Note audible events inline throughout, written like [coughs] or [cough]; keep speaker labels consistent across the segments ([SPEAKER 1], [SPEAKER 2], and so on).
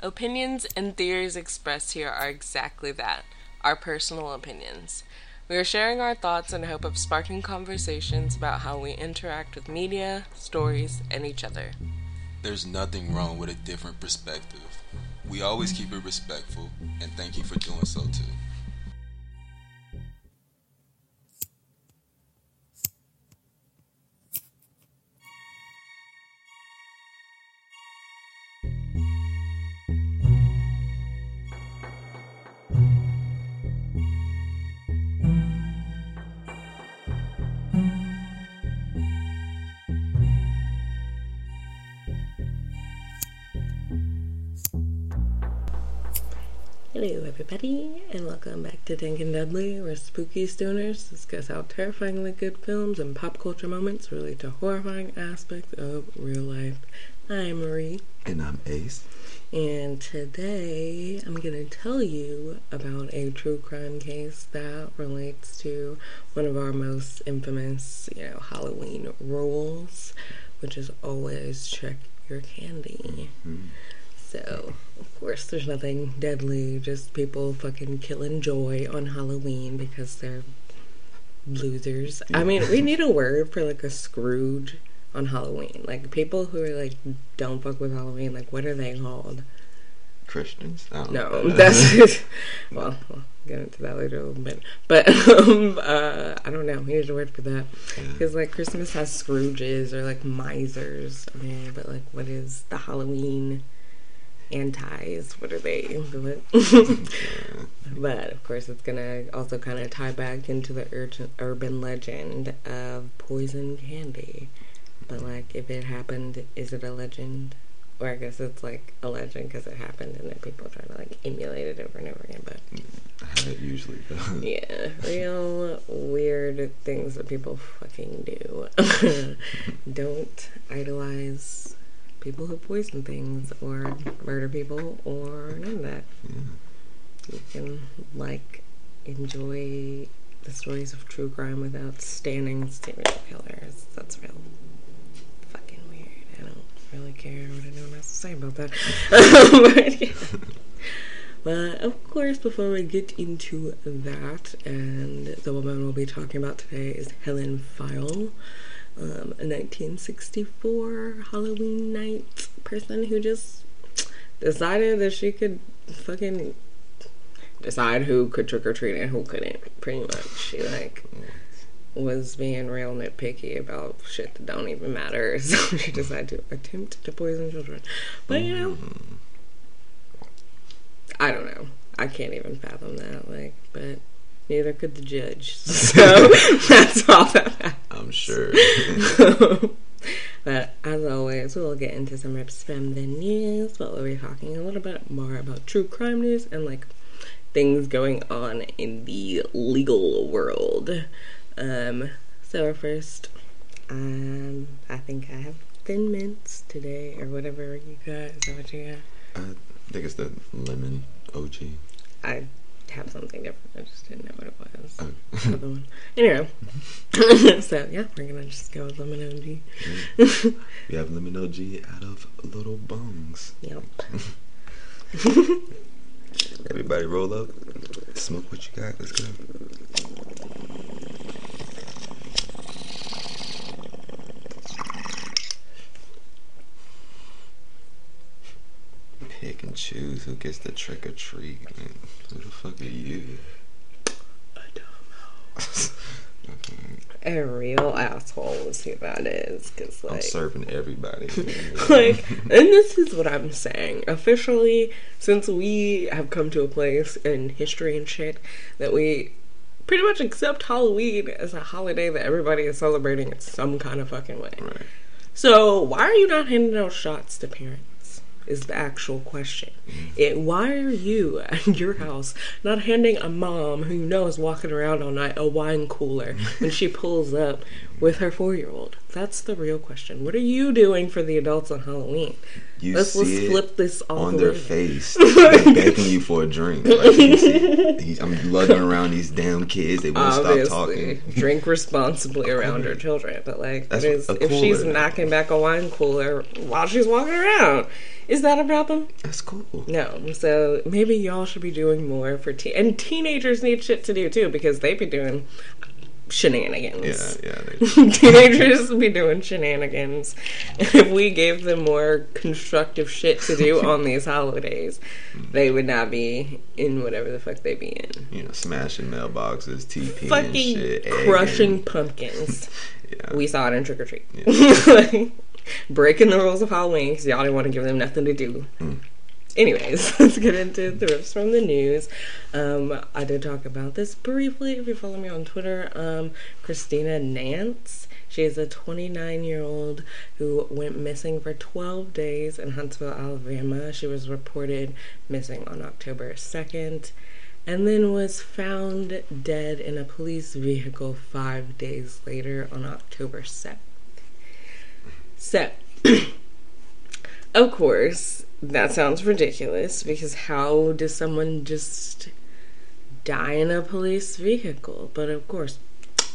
[SPEAKER 1] Opinions and theories expressed here are exactly that our personal opinions. We are sharing our thoughts in hope of sparking conversations about how we interact with media, stories, and each other.
[SPEAKER 2] There's nothing wrong with a different perspective. We always keep it respectful, and thank you for doing so too.
[SPEAKER 1] Everybody, and welcome back to Dank and Deadly, where spooky stoners discuss how terrifyingly good films and pop culture moments relate to horrifying aspects of real life. I'm Marie.
[SPEAKER 3] And I'm Ace.
[SPEAKER 1] And today I'm going to tell you about a true crime case that relates to one of our most infamous, you know, Halloween rules, which is always check your candy. Mm-hmm. So, of course, there's nothing deadly, just people fucking killing joy on Halloween because they're losers. I mean, we need a word for like a Scrooge on Halloween. Like, people who are like, don't fuck with Halloween, like, what are they called?
[SPEAKER 3] Christians?
[SPEAKER 1] no, [laughs] that's [laughs] well, we'll get into that later a little bit. But [laughs] um, uh, I don't know. We need a word for that because like Christmas has Scrooges or like misers. I mean, but like, what is the Halloween? Antis. What are they? [laughs] but of course, it's gonna also kind of tie back into the ur- urban legend of poison candy. But like, if it happened, is it a legend? Or I guess it's like a legend because it happened, and then people try to like emulate it over and over again. But mm,
[SPEAKER 3] how it usually goes. [laughs]
[SPEAKER 1] Yeah, real weird things that people fucking do. [laughs] Don't idolize people who poison things or murder people or none of that. Yeah. You can like enjoy the stories of true crime without standing serial killers. That's real fucking weird. I don't really care what anyone has to say about that. [laughs] but, yeah. but of course, before we get into that, and the woman we'll be talking about today is Helen Pfeil um, a 1964 Halloween night person who just decided that she could fucking decide who could trick or treat and who couldn't. Pretty much, she like was being real nitpicky about shit that don't even matter. [laughs] So she decided to attempt to poison children. But you know, I don't know. I can't even fathom that. Like, but neither could the judge. [laughs] So [laughs] that's all that matters.
[SPEAKER 3] I'm sure. [laughs]
[SPEAKER 1] but as always, we'll get into some rips from the news, but we'll be talking a little bit more about true crime news and like things going on in the legal world. Um, so first, um, I think I have thin mints today, or whatever you got. Is that what you
[SPEAKER 3] got? I think it's the lemon OG.
[SPEAKER 1] I have something different. I just didn't know what it was. [laughs] Oh. Other one. Anyway, [laughs] so yeah, we're gonna just go with lemon
[SPEAKER 3] OG. we have lemon OG out of little bungs.
[SPEAKER 1] Yep. [laughs]
[SPEAKER 3] Everybody roll up, smoke what you got. Let's go. Pick and choose who gets the trick or treat. Man. Who the fuck are you?
[SPEAKER 1] I don't know. [laughs] a real asshole is who that is. Cause like,
[SPEAKER 3] I'm serving everybody. [laughs]
[SPEAKER 1] like, and this is what I'm saying. Officially, since we have come to a place in history and shit that we pretty much accept Halloween as a holiday that everybody is celebrating in some kind of fucking way.
[SPEAKER 3] Right.
[SPEAKER 1] So why are you not handing out shots to parents? Is the actual question. Mm-hmm. It, why are you [laughs] at your house not handing a mom who you know is walking around all night a wine cooler [laughs] when she pulls up with her four year old? That's the real question. What are you doing for the adults on Halloween?
[SPEAKER 3] You let's,
[SPEAKER 1] let's flip this
[SPEAKER 3] on their face, [laughs] begging you for a drink. Like, [laughs] see, I'm lugging around these damn kids. They won't Obviously, stop talking.
[SPEAKER 1] drink [laughs] responsibly around your children, but like, if she's knocking back a wine cooler while she's walking around, Is that a problem?
[SPEAKER 3] That's cool.
[SPEAKER 1] No. So maybe y'all should be doing more for teen and teenagers need shit to do too because they be doing shenanigans.
[SPEAKER 3] Yeah, yeah.
[SPEAKER 1] Teenagers [laughs] be doing shenanigans. If we gave them more constructive shit to do on these [laughs] holidays, they would not be in whatever the fuck they be in.
[SPEAKER 3] you know, smashing mailboxes, TP
[SPEAKER 1] Fucking
[SPEAKER 3] shit,
[SPEAKER 1] crushing [laughs] pumpkins.
[SPEAKER 3] Yeah.
[SPEAKER 1] We saw it in Trick or Treat. Like, Breaking the rules of Halloween because y'all didn't want to give them nothing to do.
[SPEAKER 3] Mm.
[SPEAKER 1] Anyways, [laughs] let's get into the riffs from the news. Um, I did talk about this briefly if you follow me on Twitter. Um, Christina Nance. She is a 29 year old who went missing for 12 days in Huntsville, Alabama. She was reported missing on October 2nd and then was found dead in a police vehicle five days later on October 7th. [clears throat] So, of course, that sounds ridiculous because how does someone just die in a police vehicle? But of course,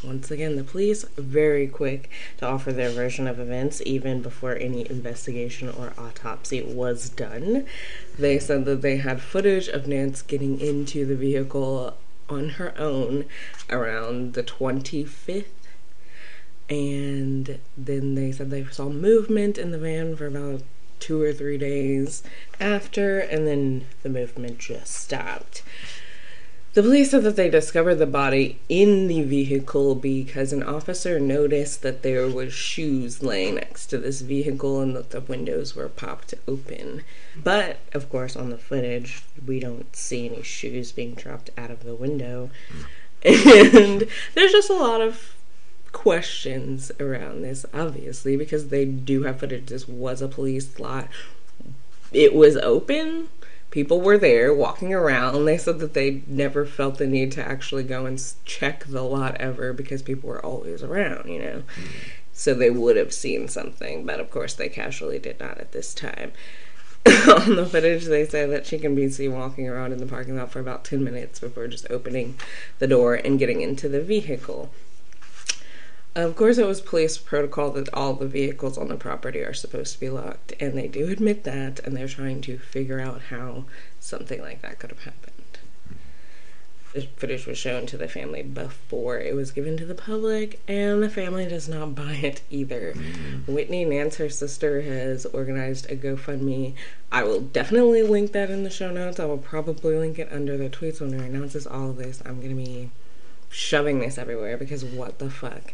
[SPEAKER 1] once again, the police very quick to offer their version of events even before any investigation or autopsy was done. They said that they had footage of Nance getting into the vehicle on her own around the 25th and then they said they saw movement in the van for about two or three days after, and then the movement just stopped. The police said that they discovered the body in the vehicle because an officer noticed that there was shoes laying next to this vehicle and that the windows were popped open. But of course, on the footage, we don't see any shoes being dropped out of the window. Hmm. And there's just a lot of questions around this, obviously, because they do have footage. This was a police lot. It was open. People were there walking around. They said that they never felt the need to actually go and check the lot ever because people were always around, you know. So they would have seen something, but of course they casually did not at this time. [laughs] On the footage, they say that she can be seen walking around in the parking lot for about 10 minutes before just opening the door and getting into the vehicle. Of course, it was police protocol that all the vehicles on the property are supposed to be locked, and they do admit that, and they're trying to figure out how something like that could have happened. The footage was shown to the family before it was given to the public, and the family does not [laughs] buy it either. Mm. Whitney Nance, her sister, has organized a GoFundMe. I will definitely link that in the show notes. I will probably link it under the tweets when it announces all of this. I'm going to be shoving this everywhere because what the fuck.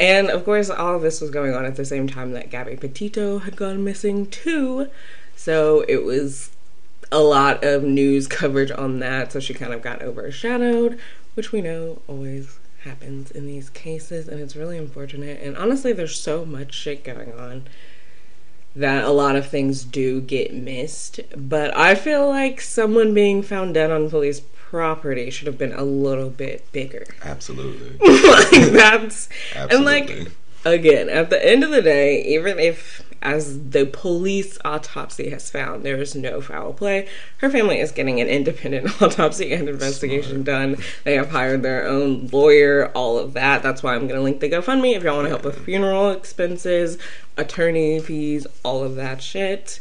[SPEAKER 1] And of course, all of this was going on at the same time that Gabby Petito had gone missing too. So it was a lot of news coverage on that. So she kind of got overshadowed, which we know always happens in these cases. And it's really unfortunate. And honestly, there's so much shit going on that a lot of things do get missed. But I feel like someone being found dead on police property should have been a little bit bigger. [laughs]
[SPEAKER 3] Absolutely.
[SPEAKER 1] like that's and like again at the end of the day even if as the police autopsy has found there is no foul play her family is getting an independent [laughs] autopsy and investigation done they have hired their own lawyer all of that that's why i'm going to link the gofundme if y'all want to help with funeral expenses attorney fees all of that shit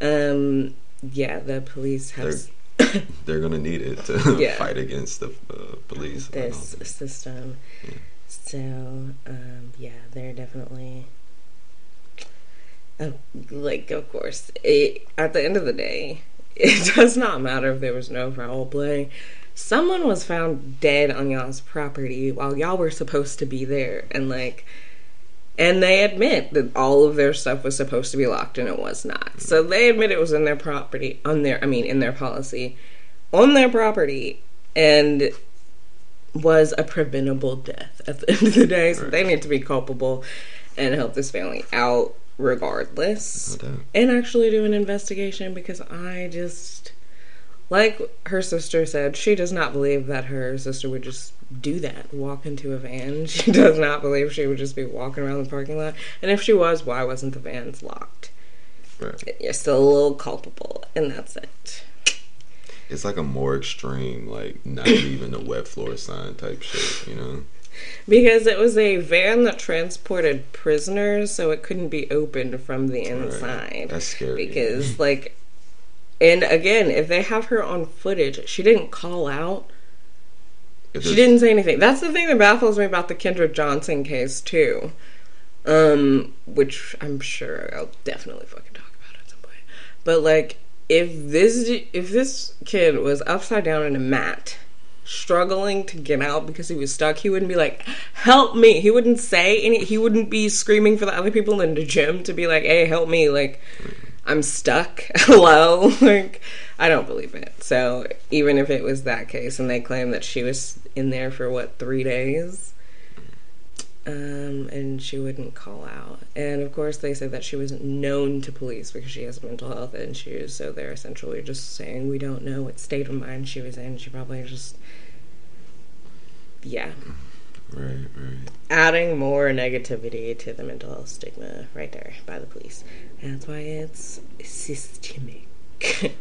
[SPEAKER 1] um yeah the police have
[SPEAKER 3] They're- [coughs] They're gonna need it to [laughs]
[SPEAKER 1] Yeah.
[SPEAKER 3] fight against the uh, police.
[SPEAKER 1] this system. So, um, yeah, they're definitely. Like, of course, it, at the end of the day, [laughs] it does not matter if there was no foul play. Someone was found dead on y'all's property while y'all were supposed to be there, and like, and they admit that all of their stuff was supposed to be locked and it was not. So they admit it was in their property, on their, I mean, in their policy, on their property, and was a preventable death at the end of the day. So
[SPEAKER 3] Right.
[SPEAKER 1] they need to be culpable and help this family out regardless. And actually do an investigation because I just like her sister said, she does not believe that her sister would just do that, walk into a van. [laughs] She does not believe she would just be walking around the parking lot. And if she was, why wasn't the vans locked?
[SPEAKER 3] Right.
[SPEAKER 1] You're still a little culpable, and that's it.
[SPEAKER 3] It's like a more extreme, like not even a wet floor sign type shit. You know.
[SPEAKER 1] Because it was a van that transported prisoners, so it couldn't be opened from the inside.
[SPEAKER 3] Right. That's scary.
[SPEAKER 1] Because, like, and again, if they have her on footage, she didn't call out. She didn't say anything. That's the thing that baffles me about the Kendrick Johnson case too, um, which I'm sure I'll definitely fucking talk about at some point. But like, if this if this kid was upside down in a mat struggling to get out because he was stuck, he wouldn't be like, "Help me!" He wouldn't say any. He wouldn't be screaming for the other people in the gym to be like, "Hey, help me!" Like, I'm stuck. [laughs] Hello, [laughs] like I don't believe it. So even if it was that case, and they claim that she was in there for what three days, um, and she wouldn't call out. And of course, they said that she was known to police because she has mental health issues. So they're essentially just saying we don't know what state of mind she was in. She probably just, yeah.
[SPEAKER 3] Right, right.
[SPEAKER 1] Adding more negativity to the mental health stigma right there by the police. And that's why it's systemic. [laughs]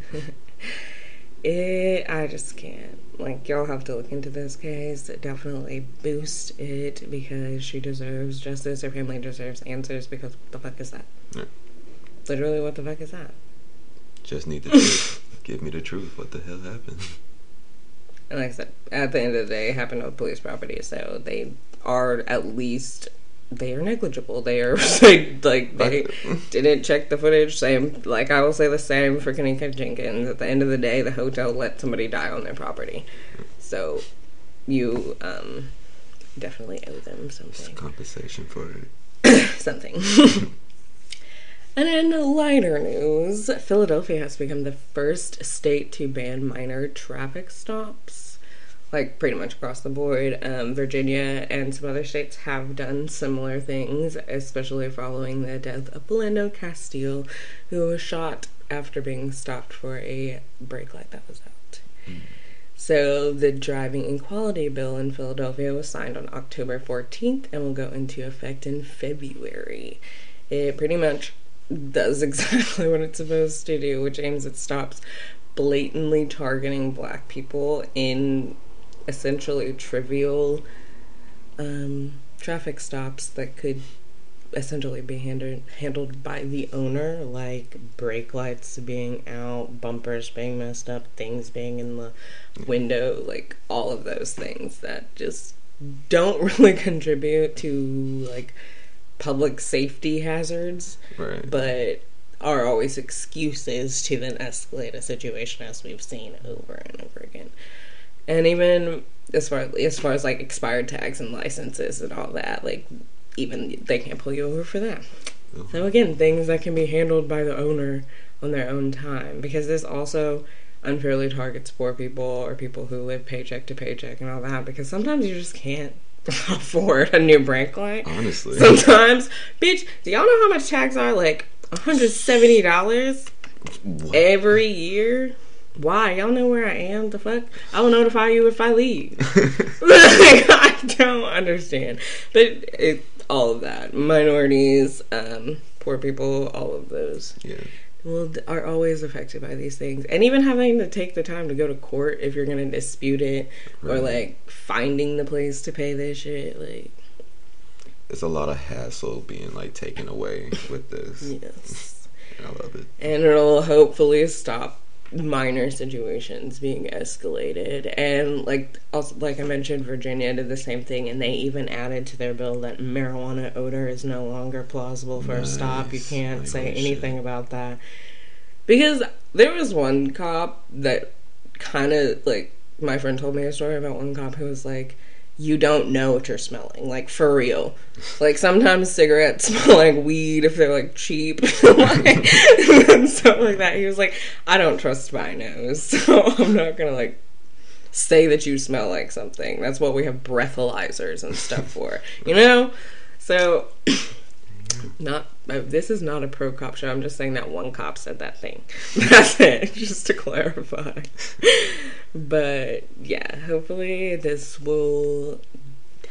[SPEAKER 1] it, I just can't. Like, y'all have to look into this case. Definitely boost it because she deserves justice. Her family deserves answers because what the fuck is that?
[SPEAKER 3] Yeah.
[SPEAKER 1] Literally, what the fuck is that?
[SPEAKER 3] Just need the [laughs] truth. Give me the truth. What the hell happened?
[SPEAKER 1] And like I said, at the end of the day, it happened with police property, so they are at least they are negligible. They are [laughs] like, like they didn't check the footage. Same, like I will say the same for Kenneka Jenkins. At the end of the day, the hotel let somebody die on their property, so you um, definitely owe them something.
[SPEAKER 3] compensation for it. [coughs]
[SPEAKER 1] something. [laughs] and in lighter news, Philadelphia has become the first state to ban minor traffic stops like pretty much across the board. Um, Virginia and some other states have done similar things, especially following the death of Philando Castile, who was shot after being stopped for a brake light that was out. Mm. So, the driving equality bill in Philadelphia was signed on October 14th and will go into effect in February. It pretty much does [laughs] exactly what it's supposed to do, which aims at stops blatantly targeting black people in essentially trivial um, traffic stops that could essentially be handled handled by the owner, like brake lights being out, bumpers being messed up, things being in the window, like all of those things that just don't [laughs] really contribute to like public safety hazards,
[SPEAKER 3] right.
[SPEAKER 1] but are always excuses to then escalate a situation as we've seen over and over again and even as far as far as like expired tags and licenses and all that, like even they can't pull you over for that. Oh. So again, things that can be handled by the owner on their own time because this also unfairly targets poor people or people who live paycheck to paycheck and all that because sometimes you just can't [laughs] afford a new brake light.
[SPEAKER 3] Honestly.
[SPEAKER 1] Sometimes, bitch, do y'all know how much tags are? Like $170 every year? Why? Y'all know where I am? The fuck? I will notify you if I leave. [laughs] I don't understand. But it, all of that. Minorities, um, poor people, all of those.
[SPEAKER 3] Yeah.
[SPEAKER 1] Well, are always affected by these things, and even having to take the time to go to court if you're going to dispute it, right. or like finding the place to pay this shit, like
[SPEAKER 3] it's a lot of hassle being like taken away with this.
[SPEAKER 1] Yes, [laughs]
[SPEAKER 3] I love it,
[SPEAKER 1] and it'll hopefully stop minor situations being escalated and like also like i mentioned virginia did the same thing and they even added to their bill that marijuana odor is no longer plausible for nice. a stop you can't like say anything shit. about that because there was one cop that kind of like my friend told me a story about one cop who was like you don't know what you're smelling. Like for real. Like sometimes cigarettes [laughs] smell like weed if they're like cheap [laughs] like, [laughs] and stuff like that. He was like, I don't trust my nose, so I'm not gonna like say that you smell like something. That's what we have breathalyzers and stuff for. You know? So [clears throat] not this is not a pro cop show. I'm just saying that one cop said that thing. [laughs] That's it, just to clarify. but yeah, hopefully this will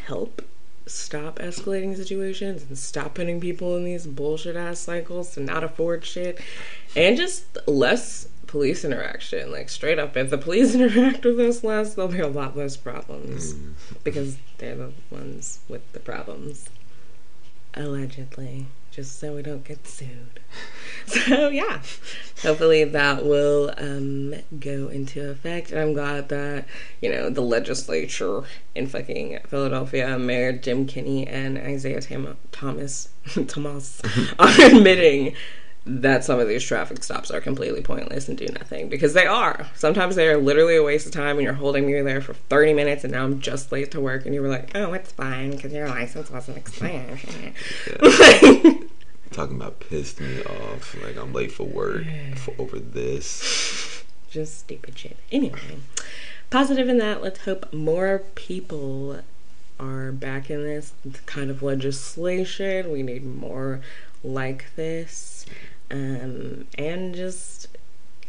[SPEAKER 1] help stop escalating situations and stop putting people in these bullshit ass cycles to not afford shit and just less police interaction. Like straight up, if the police [laughs] interact with us less, there'll be a lot less problems mm. because they're the ones with the problems. Allegedly, just so we don't get sued. [laughs] So yeah, hopefully that will um, go into effect. And I'm glad that you know the legislature in fucking Philadelphia, Mayor Jim Kenney and Isaiah Tam- Thomas [laughs] Thomas [laughs] are admitting that some of these traffic stops are completely pointless and do nothing because they are. Sometimes they are literally a waste of time and you're holding me there for 30 minutes and now I'm just late to work and you were like, oh, it's fine because your license wasn't expired. [laughs]
[SPEAKER 3] Talking about pissed me off. Like I'm late for work for, over this. [laughs]
[SPEAKER 1] Just stupid shit. Anyway, positive in that, let's hope more people are back in this kind of legislation. We need more like this um, and just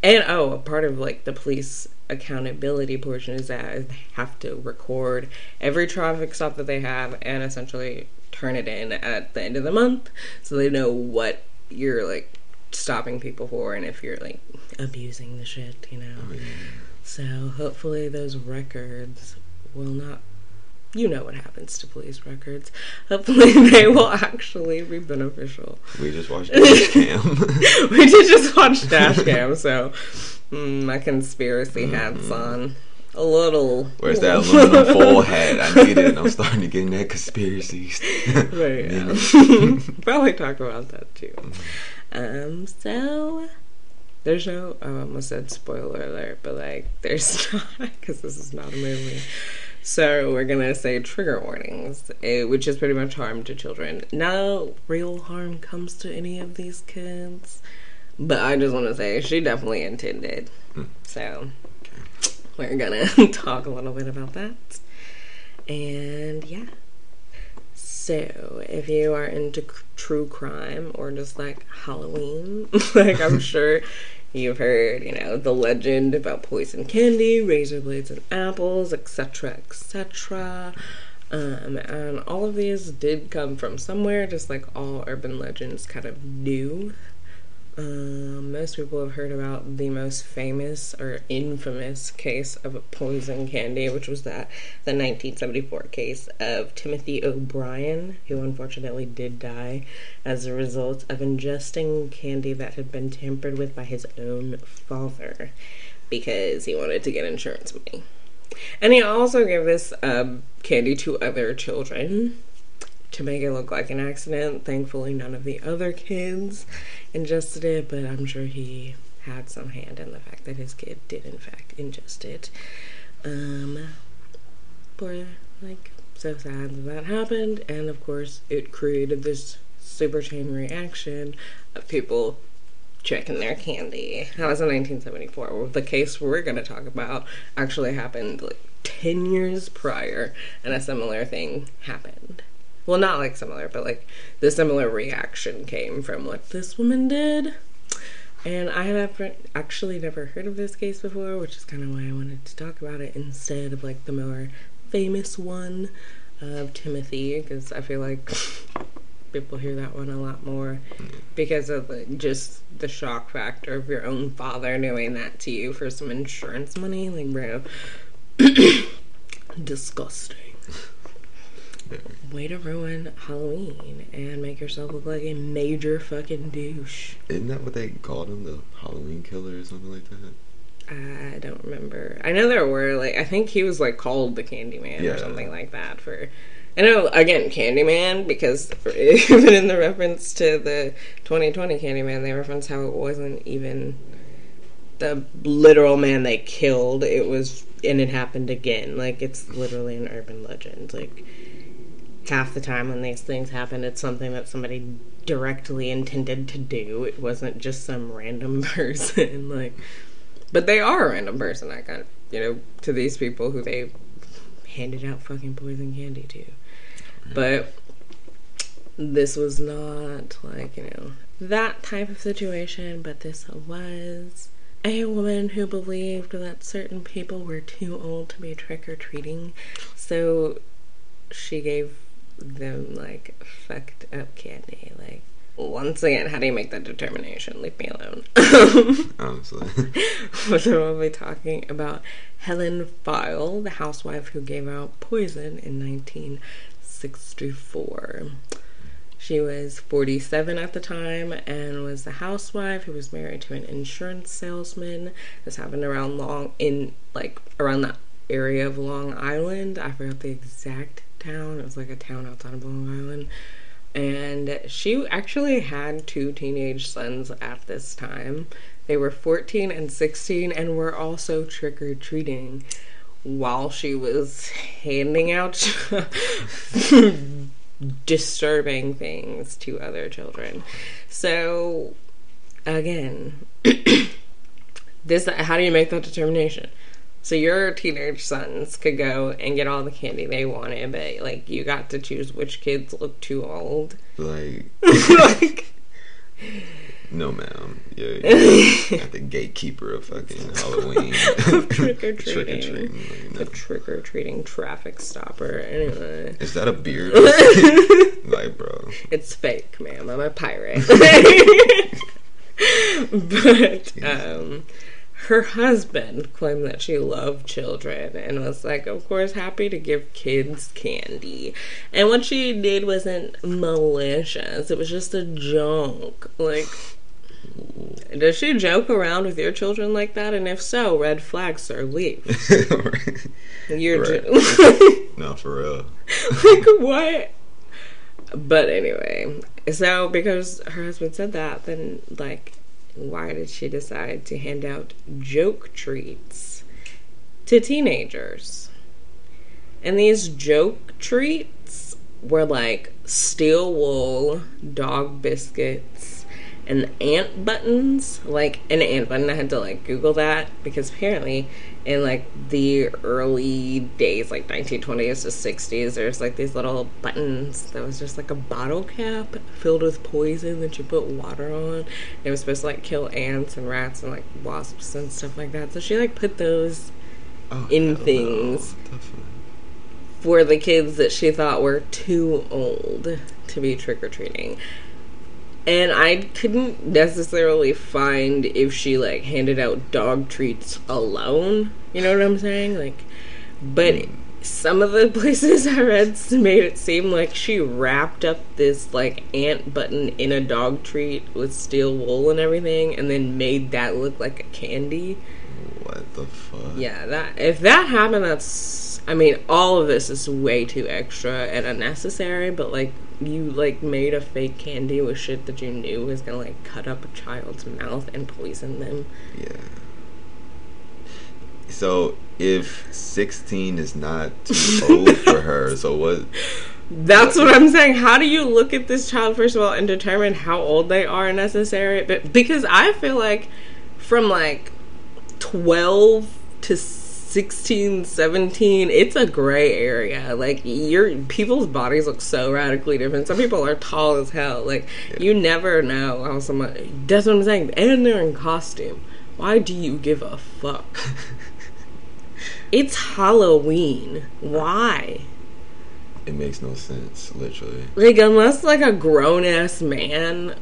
[SPEAKER 1] and oh, a part of like the police accountability portion is that they have to record every traffic stop that they have and essentially turn it in at the end of the month so they know what you're like stopping people for and if you're like abusing the shit, you know. Oh, yeah. So hopefully those records will not you know what happens to police records. Hopefully, [laughs] they will actually be beneficial.
[SPEAKER 3] We just watched [laughs] Dash Cam. [laughs]
[SPEAKER 1] we did just watch Dash Cam, so mm, my conspiracy mm-hmm. hats on. A little.
[SPEAKER 3] Where's that aluminum foil hat? I need it. I'm starting to get in that conspiracy.
[SPEAKER 1] right. Yeah. Probably talk about that too. Um. So there's no. Oh, I almost said spoiler alert, but like, there's not because this is not a movie. So we're gonna say trigger warnings, eh, which is pretty much harm to children. No real harm comes to any of these kids, but I just want to say she definitely intended. Hmm. So we're gonna [laughs] talk a little bit about that, and yeah. So, if you are into true crime or just like Halloween, [laughs] like I'm [laughs] sure You've heard, you know, the legend about poison candy, razor blades and apples, etc., etc. Um, and all of these did come from somewhere, just like all urban legends kind of do. Um, most people have heard about the most famous or infamous case of poison candy, which was that the 1974 case of Timothy O'Brien, who unfortunately did die as a result of ingesting candy that had been tampered with by his own father because he wanted to get insurance money. And he also gave this um, candy to other children to make it look like an accident. Thankfully, none of the other kids ingested it, but I'm sure he had some hand in the fact that his kid did, in fact, ingest it. Um, poor, like, so sad that that happened, and of course, it created this super chain reaction of people checking their candy. That was in 1974. The case we're going to talk about actually happened like 10 years prior, and a similar thing happened well, not like similar, but like the similar reaction came from what this woman did. And I have actually never heard of this case before, which is kind of why I wanted to talk about it instead of like the more famous one of Timothy, because I feel like people hear that one a lot more because of just the shock factor of your own father doing that to you for some insurance money. Like, bro, [coughs] disgusting. Way to ruin Halloween and make yourself look like a major fucking douche.
[SPEAKER 3] Isn't that what they called him, the Halloween killer or something like that?
[SPEAKER 1] I don't remember. I know there were like I think he was like called the Candyman yeah. or something like that for. I know again Candyman because for, [laughs] even in the reference to the 2020 Candyman, they reference how it wasn't even the literal man they killed. It was and it happened again. Like it's literally an urban legend. Like half the time when these things happen, it's something that somebody directly intended to do. It wasn't just some random [laughs] person. like, but they are a random person. I got you know to these people who they handed out fucking poison candy to. But this was not like you know that type of situation. But this was a woman who believed that certain people were too old to be trick or treating, so she gave them like fucked up candy. Like once again, how do you make that determination? Leave me alone. [laughs]
[SPEAKER 3] Honestly. [laughs]
[SPEAKER 1] so we'll be talking about Helen Pfeil, the housewife who gave out poison in 1964. She was 47 at the time and was a housewife who was married to an insurance salesman. This happened around long in like around that area of Long Island. I forgot the exact town. It was like a town outside of Long Island. And she actually had two teenage sons at this time. They were 14 and 16 and were also trick or treating while she was handing out [laughs] disturbing things to other children. So, again, [clears throat] this how do you make that determination? So your teenage sons could go and get all the candy they wanted, but like you got to choose which kids look too old.
[SPEAKER 3] Like, like [laughs] [laughs] no, ma'am. Yeah, you're [laughs] the gatekeeper of fucking Halloween.
[SPEAKER 1] trick or treating. Like, no. The trick or treating traffic stopper. Anyway.
[SPEAKER 3] Is that a beard? like, bro.
[SPEAKER 1] It's fake, ma'am. I'm a pirate. but, um, her husband claimed that she loved children and was like, of course, happy to give kids candy. And what she did wasn't malicious, it was just a joke. Like, does she joke around with your children like that? And if so, red flags, sir, leave. [laughs] You're
[SPEAKER 3] right. [laughs] no, for real.
[SPEAKER 1] like what? But anyway, so because her husband said that, then like, why did she decide to hand out joke treats to teenagers? And these joke treats were like steel wool dog biscuits and ant buttons, like an ant button. I had to like Google that because apparently in like the early days, like 1920s to 60s, there's like these little buttons that was just like a bottle cap filled with poison that you put water on. It was supposed to like kill ants and rats and like wasps and stuff like that. So she like put those oh, in things. No. For the kids that she thought were too old to be trick or treating and I couldn't necessarily find if she like handed out dog treats alone. You know what I'm saying? Like, but hmm. some of the [laughs] places I read made it seem like she wrapped up this like ant button in a dog treat with steel wool and everything, and then made that look like a candy.
[SPEAKER 3] What the fuck?
[SPEAKER 1] Yeah, that if that happened, that's. I mean, all of this is way too extra and unnecessary, but like you like made a fake candy with shit that you knew was gonna like cut up a child's mouth and poison them.
[SPEAKER 3] Yeah. So if sixteen is not too [laughs] old for her, so what?
[SPEAKER 1] That's what, I'm saying. How do you look at this child first of all and determine how old they are necessary? But because I feel like from like twelve to 16, 17, it's a gray area. Like your people's bodies look so radically different. Some people are tall as hell. Like you never know how someone. That's what I'm saying. And they're in costume. Why do you give a fuck? [laughs] it's Halloween. Why?
[SPEAKER 3] It makes no sense, literally.
[SPEAKER 1] Like unless like a grown ass man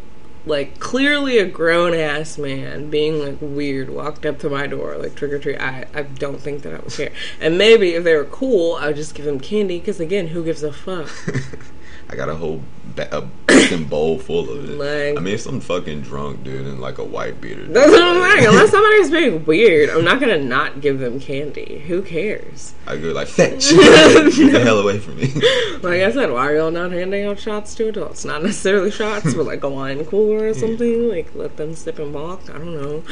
[SPEAKER 1] like clearly a grown ass man being like weird walked up to my door like trick or treat I, I don't think that I would care. And maybe if they were cool I would just give them candy because again who gives a fuck [laughs]
[SPEAKER 3] I got a whole ba- a bowl full of it. Like, I mean, some fucking drunk dude in like a white beater.
[SPEAKER 1] That's what I'm saying. Unless [laughs] somebody's being weird, I'm not gonna not give them candy. Who cares?
[SPEAKER 3] I go like [laughs] fetch, get the hell away from me. [laughs]
[SPEAKER 1] like I said, why are y'all not handing out shots to adults? Not necessarily shots, but like a wine cooler or something. Like let them sip and walk. I don't know.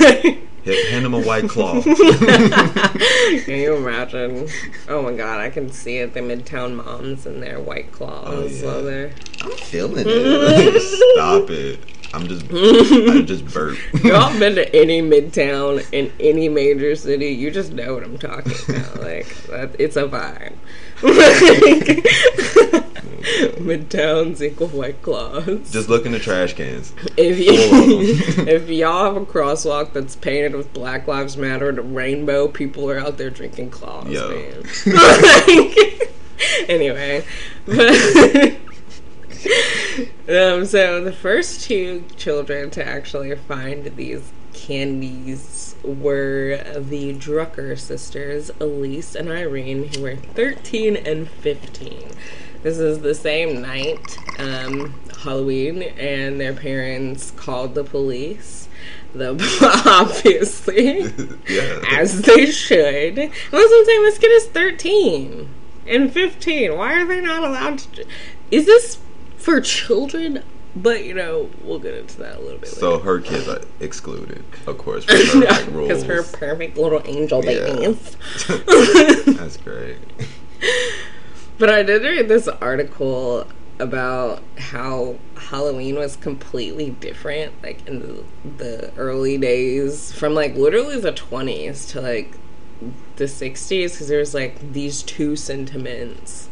[SPEAKER 3] Yeah. Hand him a white [laughs] claw.
[SPEAKER 1] can you imagine? Oh my god, I can see it. The Midtown moms and their white claws. Oh, yeah.
[SPEAKER 3] I'm feeling it. Stop it. I'm just, I just burp. [laughs]
[SPEAKER 1] Y'all been to any midtown in any major city? You just know what I'm talking about. Like, that, it's a vibe. [laughs] [laughs] Midtowns equal white claws.
[SPEAKER 3] Just look in the trash cans.
[SPEAKER 1] If you, [laughs] if y'all have a crosswalk that's painted with Black Lives Matter and a rainbow, people are out there drinking claws, Yo. man. [laughs] anyway, but um, so the first two children to actually find these candies were the Drucker sisters, Elise and Irene, who were 13 and 15. This is the same night, um, Halloween, and their parents called the police. The [laughs] obviously, [laughs] yeah. as they should. And that's what I'm saying. This kid is 13 and 15. Why are they not allowed to? Is this for children? But you know, we'll get into that a little bit.
[SPEAKER 3] So
[SPEAKER 1] later.
[SPEAKER 3] her kids are excluded, of course, [laughs] because
[SPEAKER 1] her perfect little angel babies.
[SPEAKER 3] That's great.
[SPEAKER 1] But I did read this article about how Halloween was completely different, like in the, the early days, from like literally the twenties to like the sixties, because there was like these two sentiments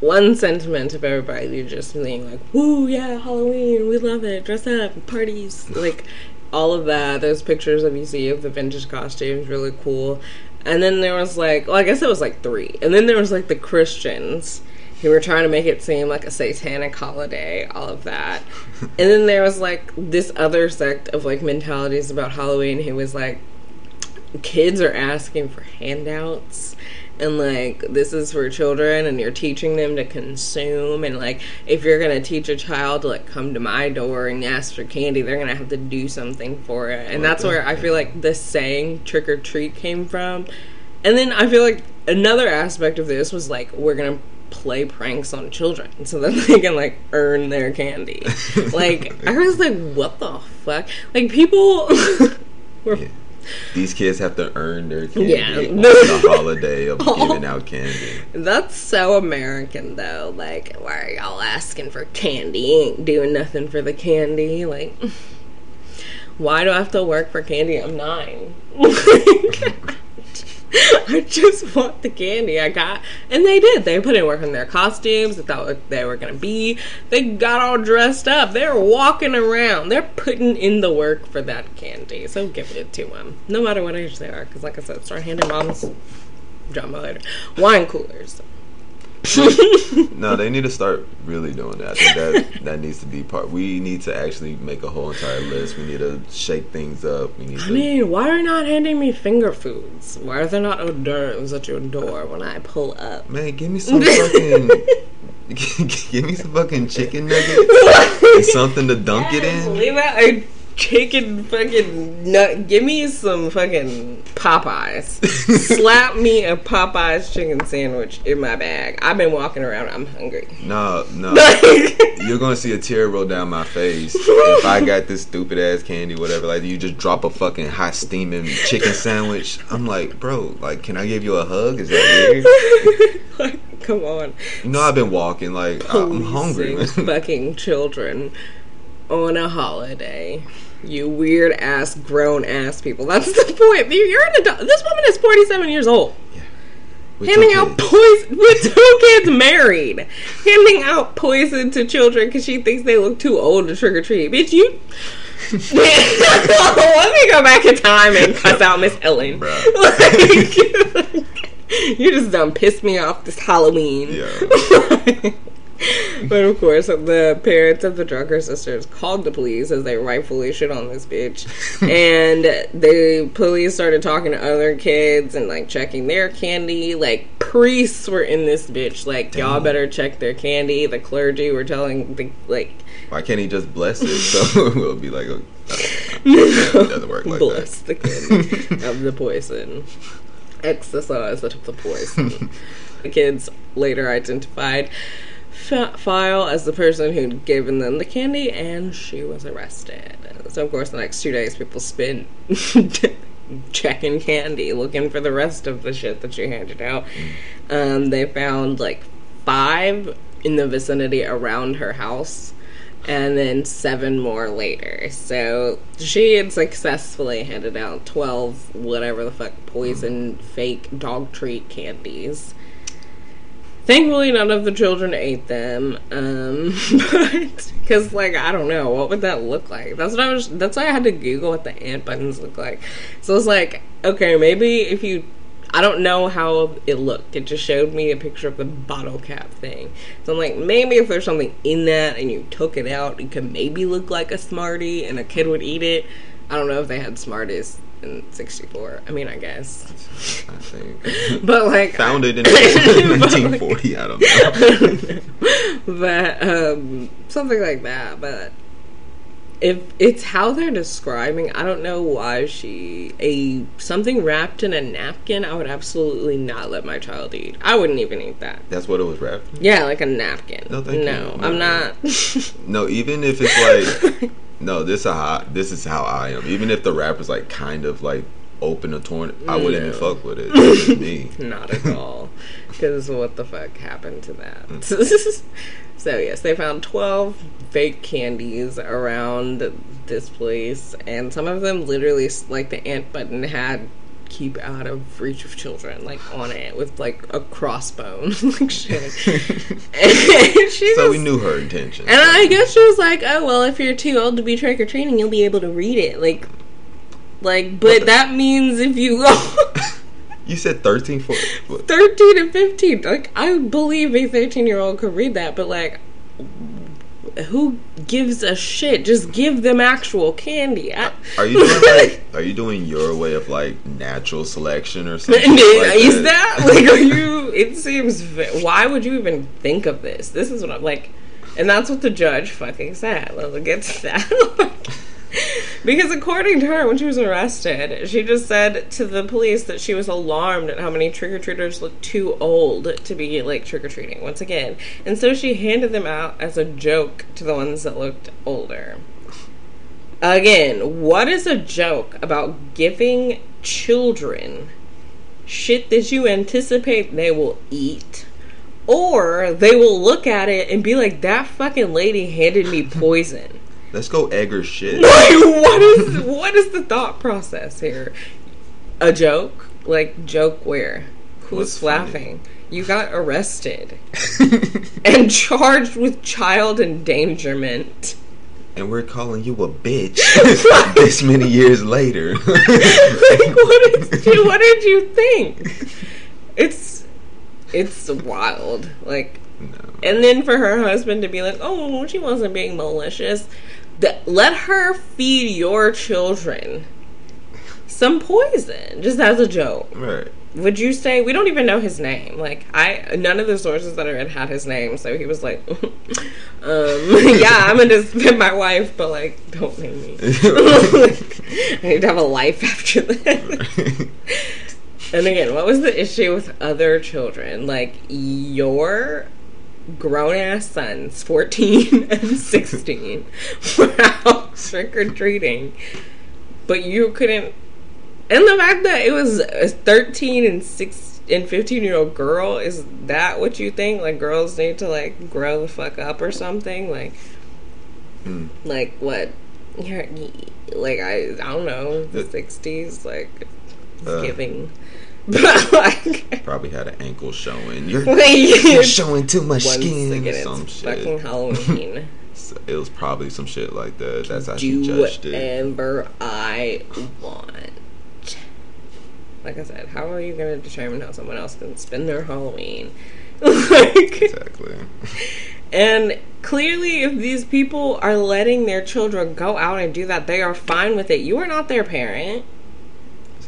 [SPEAKER 1] one sentiment of everybody just being like, "Woo, yeah, Halloween, we love it, dress up, parties," like all of that. Those pictures that you see of the vintage costumes, really cool. And then there was like, well, I guess it was like three. And then there was like the Christians who were trying to make it seem like a satanic holiday, all of that. [laughs] and then there was like this other sect of like mentalities about Halloween who was like, kids are asking for handouts and like this is for children and you're teaching them to consume and like if you're gonna teach a child to like come to my door and ask for candy they're gonna have to do something for it. And that's where i feel like the saying trick or treat came from. And then i feel like another aspect of this was like we're gonna play pranks on children so that [laughs] they can like earn their candy. [laughs] Like i was like what the fuck? Like people [laughs] were
[SPEAKER 3] yeah these kids have to earn their candy yeah. on [laughs] the holiday of giving out candy.
[SPEAKER 1] That's so American though. Like, why are y'all asking for candy? Ain't doing nothing for the candy. Like, [laughs] why do I have to work for candy? I'm nine. [laughs] [laughs] I just want the candy I got. And they did. They put in work on their costumes. They thought what they were going to be. They got all dressed up. They're walking around. They're putting in the work for that candy. So give it to them. No matter what age they are. Because, like I said, start handing moms jumbo later. Wine coolers. [laughs]
[SPEAKER 3] no, they need to start really doing that. I think that that needs to be part. We need to actually make a whole entire list. We need to shake things up. We need. I
[SPEAKER 1] to, mean, why are you not handing me finger foods? Why are there not hors d'oeuvres at your door when I pull up?
[SPEAKER 3] Man, give me some fucking. [laughs] give me some fucking chicken nuggets and something to dunk yes, it in.
[SPEAKER 1] Leave out chicken fucking nut. Give me some fucking Popeyes. [laughs] Slap me a Popeyes chicken sandwich in my bag. I've been walking around. I'm hungry.
[SPEAKER 3] No, no. [laughs] You're gonna see a tear roll down my face [laughs] if I got this stupid ass candy, whatever. Like you just drop a fucking hot steaming chicken sandwich. I'm like, bro, like, can I give you a hug? Is that
[SPEAKER 1] weird? Like, come on.
[SPEAKER 3] You know, I've been walking. Like, I'm hungry.
[SPEAKER 1] fucking children on a holiday. You weird ass grown ass people. That's the point. You're an adult. This woman is 47 years old. Yeah. handing out poison with two kids married. Handing out poison to children because she thinks they look too old to trick or treat. Bitch, you. [laughs] Let me go back in time and cuss out Miss Ellen. Like, [laughs] you just done pissed me off this Halloween. Yeah. [laughs] but of course, the parents of the Drucker sisters called the police as they rightfully should on this bitch. and the police started talking to other kids and like checking their candy. Like priests were in this bitch. Like Damn. y'all better check their candy. The clergy were telling the like.
[SPEAKER 3] Why can't he just bless it? So we'll be like, oh, it
[SPEAKER 1] doesn't work like bless that. the candy of the poison. Exercise of the poison. the kids later identified Pfeil as the person who'd given them the candy, and she was arrested. So, of course, the next two days, people spent [laughs] checking candy, looking for the rest of the shit that she handed out. Um, they found like five in the vicinity around her house, and then seven more later. So she had successfully handed out 12 whatever the fuck poison fake dog treat candies. Thankfully, none of the children ate them. Um, [laughs] but because, like, I don't know, what would that look like? That's what I was. That's why I had to Google what the ant buttons look like. So it's like, okay, maybe if you I don't know how it looked. It just showed me a picture of the bottle cap thing. So I'm like, maybe if there's something in that and you took it out, it could maybe look like a Smartie and a kid would eat it. I don't know if they had Smarties in 64. I mean, I guess.
[SPEAKER 3] I think. [laughs]
[SPEAKER 1] But like
[SPEAKER 3] Founded in [laughs] 1940. I don't know. [laughs]
[SPEAKER 1] but um, something like that. But if it's how they're describing, I don't know why she a something wrapped in a napkin. I would absolutely not let my child eat. I wouldn't even eat that.
[SPEAKER 3] That's what it was wrapped. in?
[SPEAKER 1] Yeah, like a napkin.
[SPEAKER 3] No, thank you.
[SPEAKER 1] no,
[SPEAKER 3] No,
[SPEAKER 1] I'm
[SPEAKER 3] no.
[SPEAKER 1] not.
[SPEAKER 3] No, even if it's like no, this how this is how I am. Even if the is like kind of like open or torn, I wouldn't even fuck with it. [laughs] It's me.
[SPEAKER 1] Not at all. Because what the fuck happened to that?
[SPEAKER 3] Mm. [laughs]
[SPEAKER 1] so, yes, they found 12 fake candies around this place, and some of them literally, like the ant button, had keep out of reach of children, like on it with like a crossbone, [laughs] like shit. [laughs] she
[SPEAKER 3] So we knew her intentions.
[SPEAKER 1] and I guess she was like, "Oh well, if you're too old to be trick or treating, you'll be able to read it." Like, like, but
[SPEAKER 3] the-
[SPEAKER 1] that means if you go. [laughs]
[SPEAKER 3] You said 13 for what?
[SPEAKER 1] 13 and 15 like i believe a 13 year old could read that but like who gives a shit? Just give them actual candy. I,
[SPEAKER 3] Are you doing like are you doing your way of like natural selection or something? [laughs]
[SPEAKER 1] is
[SPEAKER 3] like
[SPEAKER 1] that uh, like are you [laughs] it seems why would you even think of this? This is what i'm like and that's what the judge fucking said. Let's get to that [laughs] [laughs] because according to her when she was arrested she just said to the police that she was alarmed at how many trick-or-treaters looked too old to be like trick-or-treating once again. And so she handed them out as a joke to the ones that looked older. Again what is a joke about giving children shit that you anticipate they will eat? Or they will look at it and be like that fucking lady handed me poison [laughs]
[SPEAKER 3] Let's go egg her shit. [laughs]
[SPEAKER 1] like, what is what is the thought process here? A joke? Like joke where? Who's
[SPEAKER 3] What's funny?
[SPEAKER 1] laughing? You got arrested and [laughs] charged with child endangerment.
[SPEAKER 3] and we're calling you a bitch [laughs] this many years later.
[SPEAKER 1] like, what, is, what did you think? It's it's wild. Like
[SPEAKER 3] no.
[SPEAKER 1] And then for her husband to be like, "Oh, she wasn't being malicious," that let her feed your children some poison just as a joke.
[SPEAKER 3] Right.
[SPEAKER 1] Would you say we don't even know his name? Like I, none of the sources that I read had his name, so he was like, [laughs] um, [laughs] "Yeah, I'm gonna spit my wife, but like, don't name me. [laughs] I need to have a life after that." And again, what was the issue with other children? Like your grown ass sons, 14 [laughs] and 16, [laughs] were out trick or treating, but you couldn't. And the fact that it was a 13 and 6 and 15 year old girl, is that what you think? Like girls need to like grow the fuck up or something? Like,
[SPEAKER 3] Hmm.
[SPEAKER 1] like what? You're, like, I, I don't know, the
[SPEAKER 3] The-
[SPEAKER 1] 60s, like, it's
[SPEAKER 3] Uh.
[SPEAKER 1] giving. But [laughs] like,
[SPEAKER 3] Probably had an ankle showing. [laughs] You're, you're showing too much
[SPEAKER 1] once
[SPEAKER 3] skin.
[SPEAKER 1] again,
[SPEAKER 3] some
[SPEAKER 1] it's
[SPEAKER 3] shit.
[SPEAKER 1] fucking [laughs] Halloween.
[SPEAKER 3] So it was probably some shit like that. That's how she
[SPEAKER 1] Do
[SPEAKER 3] judged it.
[SPEAKER 1] whatever I want. Like I said, how are you going to determine how someone else can spend their Halloween? like,
[SPEAKER 3] Exactly.
[SPEAKER 1] and clearly, if these people are letting their children go out and do that, they are fine with it. You are not their parent.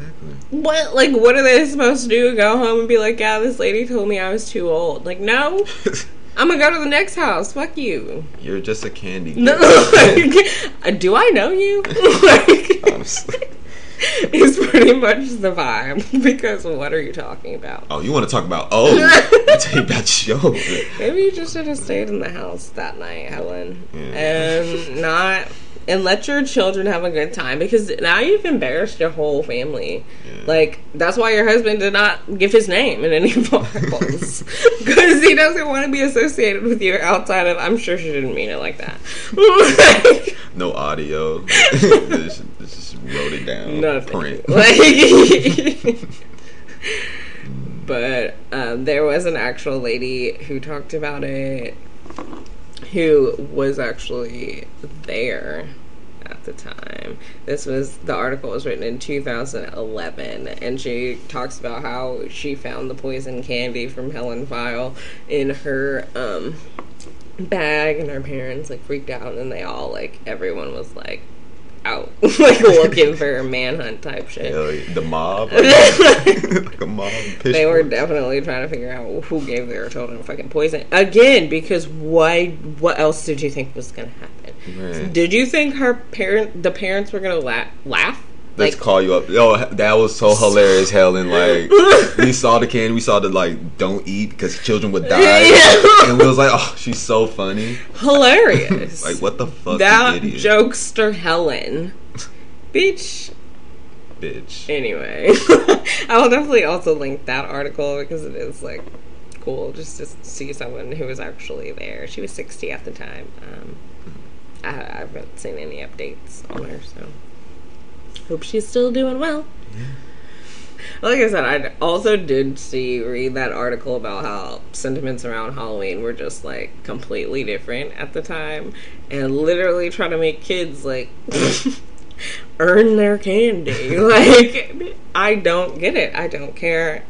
[SPEAKER 3] Exactly.
[SPEAKER 1] What, like, what are they supposed to do? Go home and be like, yeah, this lady told me I was too old. Like, no, [laughs] I'm gonna go to the next house. Fuck you.
[SPEAKER 3] You're just a candy.
[SPEAKER 1] No, [laughs] like, uh, do I know you? [laughs] like,
[SPEAKER 3] Honestly.
[SPEAKER 1] is pretty much the vibe. Because what are you talking about?
[SPEAKER 3] Oh, you want to talk about? Oh, tell you about your.
[SPEAKER 1] Maybe you just should have stayed in the house that night, Helen,
[SPEAKER 3] Yeah.
[SPEAKER 1] and not and let your children have a good time. Because now you've embarrassed your whole family.
[SPEAKER 3] Yeah.
[SPEAKER 1] Like that's why your husband did not give his name in any of articles because he doesn't want to be associated with you outside of. I'm sure she didn't mean it like that. [laughs]
[SPEAKER 3] No audio. just, just wrote it down.
[SPEAKER 1] Nothing.
[SPEAKER 3] Print.
[SPEAKER 1] Like, [laughs] but um, there was an actual lady who talked about it, who was actually there at the time. This was the article was written in 2011, and she talks about how she found the poison candy from Helen Pfeil in her um, bag, and her parents like freaked out, and they all like everyone was like out [laughs] like looking for a manhunt type shit.
[SPEAKER 3] Yeah. The mob, like, like a mob.
[SPEAKER 1] They were definitely trying to figure out who gave their children fucking poison again. Because why? What else did you think was gonna happen?
[SPEAKER 3] Man.
[SPEAKER 1] Did you think her parent, the parents, were gonna la- laugh?
[SPEAKER 3] Let's
[SPEAKER 1] Like,
[SPEAKER 3] call you up. Yo, that was so hilarious, Helen. Like, [laughs] we saw the candy, we saw the like, don't eat because children would die, [laughs]
[SPEAKER 1] Yeah.
[SPEAKER 3] and we was like, oh, she's so funny.
[SPEAKER 1] hilarious.
[SPEAKER 3] Like, what the fuck,
[SPEAKER 1] that jokester Helen, bitch.
[SPEAKER 3] bitch.
[SPEAKER 1] Anyway, [laughs] I will definitely also link that article because it is like cool just to see someone who was actually there. She was 60 at the time. Um, I, haven't seen any updates on her, so hope she's still doing well. Like I said, I also did see read that article about how sentiments around Halloween were just like completely different at the time, and literally trying to make kids like [laughs] earn their candy. [laughs] Like I don't get it. I don't care.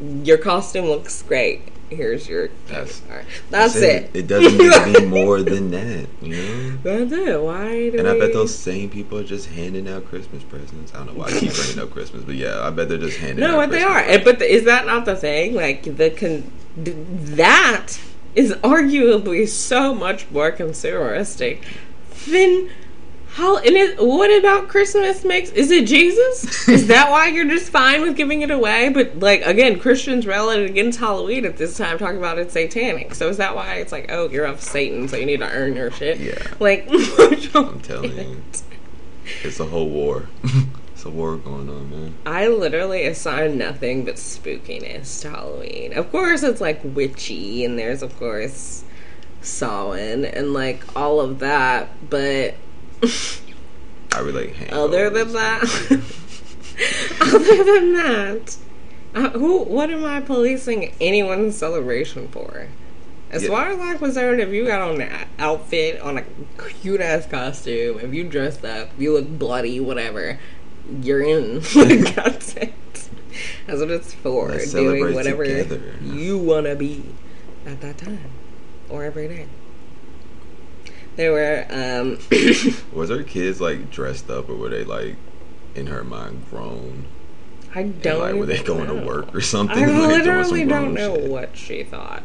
[SPEAKER 1] Your costume looks great. Here's your
[SPEAKER 3] That's-
[SPEAKER 1] candy bar. That's, it.
[SPEAKER 3] It doesn't need to be [laughs] more than that, you know.
[SPEAKER 1] That's it. Why do
[SPEAKER 3] And I bet those same people are just handing out Christmas presents. I don't know why I keep [laughs] bringing up Christmas, but yeah, I bet they're just handing.
[SPEAKER 1] No,
[SPEAKER 3] out
[SPEAKER 1] what they
[SPEAKER 3] Christmas
[SPEAKER 1] are.
[SPEAKER 3] presents.
[SPEAKER 1] But the, is that not the thing? Like the con- th- that is arguably so much more consumeristic than how. And it, what about Christmas makes? Is it Jesus? is [laughs] that why you're just fine with giving it away? But like again, Christians rallied against Halloween at this time, talking about it's satanic. So is that why it's like, oh, you're of Satan, so you need to earn your shit?
[SPEAKER 3] Yeah.
[SPEAKER 1] Like [laughs]
[SPEAKER 3] I'm telling you, [laughs] it's a whole war. it's a war going on, man.
[SPEAKER 1] I literally assign nothing but spookiness to Halloween. Of course, it's like witchy, and there's of course Samhain and like all of that. But
[SPEAKER 3] I relate.
[SPEAKER 1] other than that, [laughs] other than that, uh, who? What am I policing anyone's celebration for? As
[SPEAKER 3] Yeah.
[SPEAKER 1] far as I'm concerned, if you got on an outfit, on a cute ass costume, if you dressed up, you look bloody, whatever, you're in. [laughs] [laughs] That's it. That's what it's for.
[SPEAKER 3] Let's
[SPEAKER 1] doing whatever
[SPEAKER 3] together.
[SPEAKER 1] you want to be at that time or every day. There were, um, [coughs]
[SPEAKER 3] Was her kids like dressed up, or were they like in her mind grown?
[SPEAKER 1] I don't.
[SPEAKER 3] like, were they going to work or something?
[SPEAKER 1] I [laughs]
[SPEAKER 3] Like, some
[SPEAKER 1] literally don't know
[SPEAKER 3] shit.
[SPEAKER 1] what she thought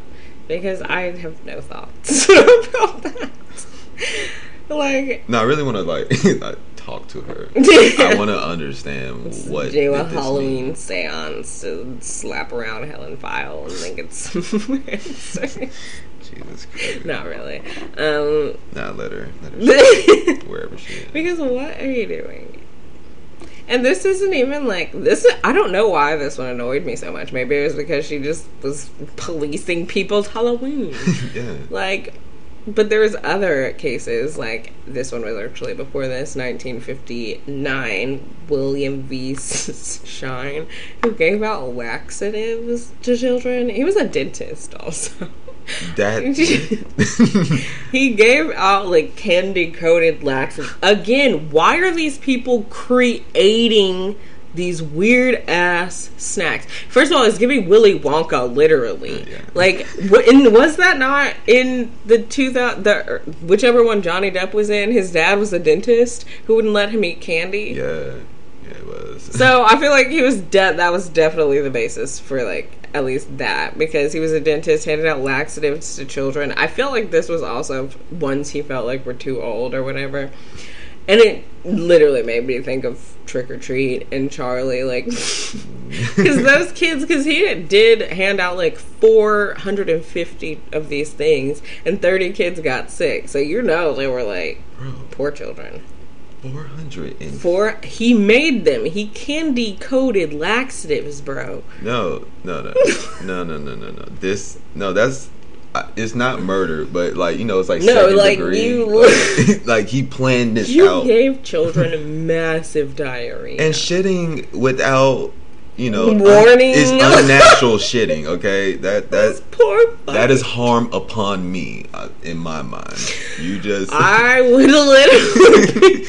[SPEAKER 1] because I have no thoughts [laughs] about that. [laughs] like,
[SPEAKER 3] No, I really want to like, talk to her. I want to understand what
[SPEAKER 1] do a Halloween
[SPEAKER 3] mean.
[SPEAKER 1] seance to slap around Helen Pfeil and then think it's [laughs]
[SPEAKER 3] Jesus Christ!
[SPEAKER 1] not really. Um,
[SPEAKER 3] Nah, let her, let her [laughs] wherever she is.
[SPEAKER 1] because what are you doing? And this isn't even like this. I don't know why this one annoyed me so much. Maybe it was because she just was policing people's Halloween. [laughs]
[SPEAKER 3] yeah.
[SPEAKER 1] like but there was other cases like this one was actually before this 1959 william v Shyne who gave out laxatives to children he was a dentist also
[SPEAKER 3] That. [laughs] [laughs]
[SPEAKER 1] he gave out like candy coated laxatives again why are these people creating these weird ass snacks. First of all, it's giving Willy Wonka literally.
[SPEAKER 3] Yeah.
[SPEAKER 1] Like, w- in, was that not in the two thousand the er, whichever one Johnny Depp was in? His dad was a dentist who wouldn't let him eat candy.
[SPEAKER 3] yeah, it was.
[SPEAKER 1] So I feel like he was de- that was definitely the basis for like at least that because he was a dentist, handed out laxatives to children. I feel like this was also ones he felt like were too old or whatever. And it literally made me think of Trick or Treat and Charlie, like, [laughs] because those [laughs] kids, because he did hand out like 450 of these things, and 30 kids got sick. So you know they were like
[SPEAKER 3] Bro,
[SPEAKER 1] poor children.
[SPEAKER 3] Four hundred and
[SPEAKER 1] For he made them. He candy coated laxatives, bro.
[SPEAKER 3] no, no, no, [laughs] no, no, no, no, no. This no, that's. uh, It's not murder, but like you know, it's like
[SPEAKER 1] No,
[SPEAKER 3] second
[SPEAKER 1] like,
[SPEAKER 3] degree.
[SPEAKER 1] you- [laughs]
[SPEAKER 3] like, [laughs] like he planned this
[SPEAKER 1] You
[SPEAKER 3] out
[SPEAKER 1] gave children massive diarrhea.
[SPEAKER 3] and shitting without, you know,
[SPEAKER 1] Warning.
[SPEAKER 3] It's unnatural shitting. Okay, that that
[SPEAKER 1] poor
[SPEAKER 3] that is harm upon me uh, in my mind. You just
[SPEAKER 1] I would literally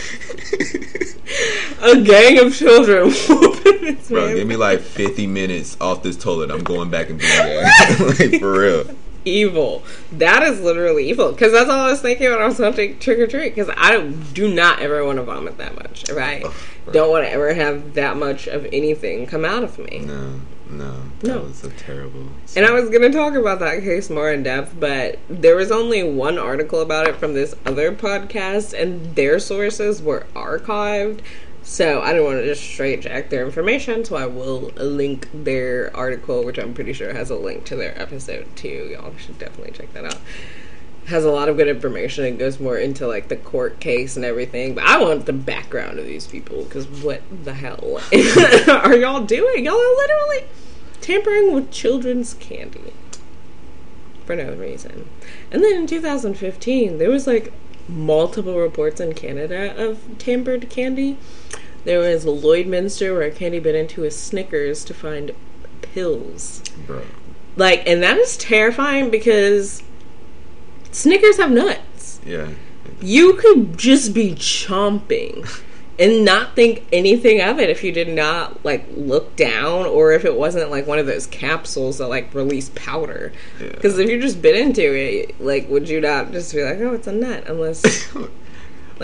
[SPEAKER 1] [laughs] a gang of children [laughs]
[SPEAKER 3] bro, give me like fifty minutes off this toilet. I'm going back and doing that. [laughs] like for real.
[SPEAKER 1] Evil. That is literally evil. Because that's all I was thinking when I was to trick or treat. Because I don't- do not ever want to vomit that much. Right? Don't want to ever have that much of anything come out of me.
[SPEAKER 3] No, no, that
[SPEAKER 1] No.
[SPEAKER 3] was a terrible.
[SPEAKER 1] And I was going to talk about that case more in depth, but there was only one article about it from this other podcast, and their sources were archived. So I didn't want to just straight jack their information, so I will link their article, which I'm pretty sure has a link to their episode too. Y'all should definitely check that out. Has a lot of good information. It goes more into like the court case and everything. But I want the background of these people because what the hell [laughs] are y'all doing? Y'all are literally tampering with children's candy for no reason. And then in 2015, there was like multiple reports in Canada of tampered candy. There was Lloydminster where a candy bit into a Snickers to find pills.
[SPEAKER 3] bro.
[SPEAKER 1] Like, and that is terrifying because Snickers have nuts.
[SPEAKER 3] Yeah,
[SPEAKER 1] You could just be chomping and not think anything of it if you did not like look down or if it wasn't like one of those capsules that like release powder.
[SPEAKER 3] Yeah.
[SPEAKER 1] Because if you just bit into it, like, would you not just be like, "Oh, it's a nut"? Unless, [laughs]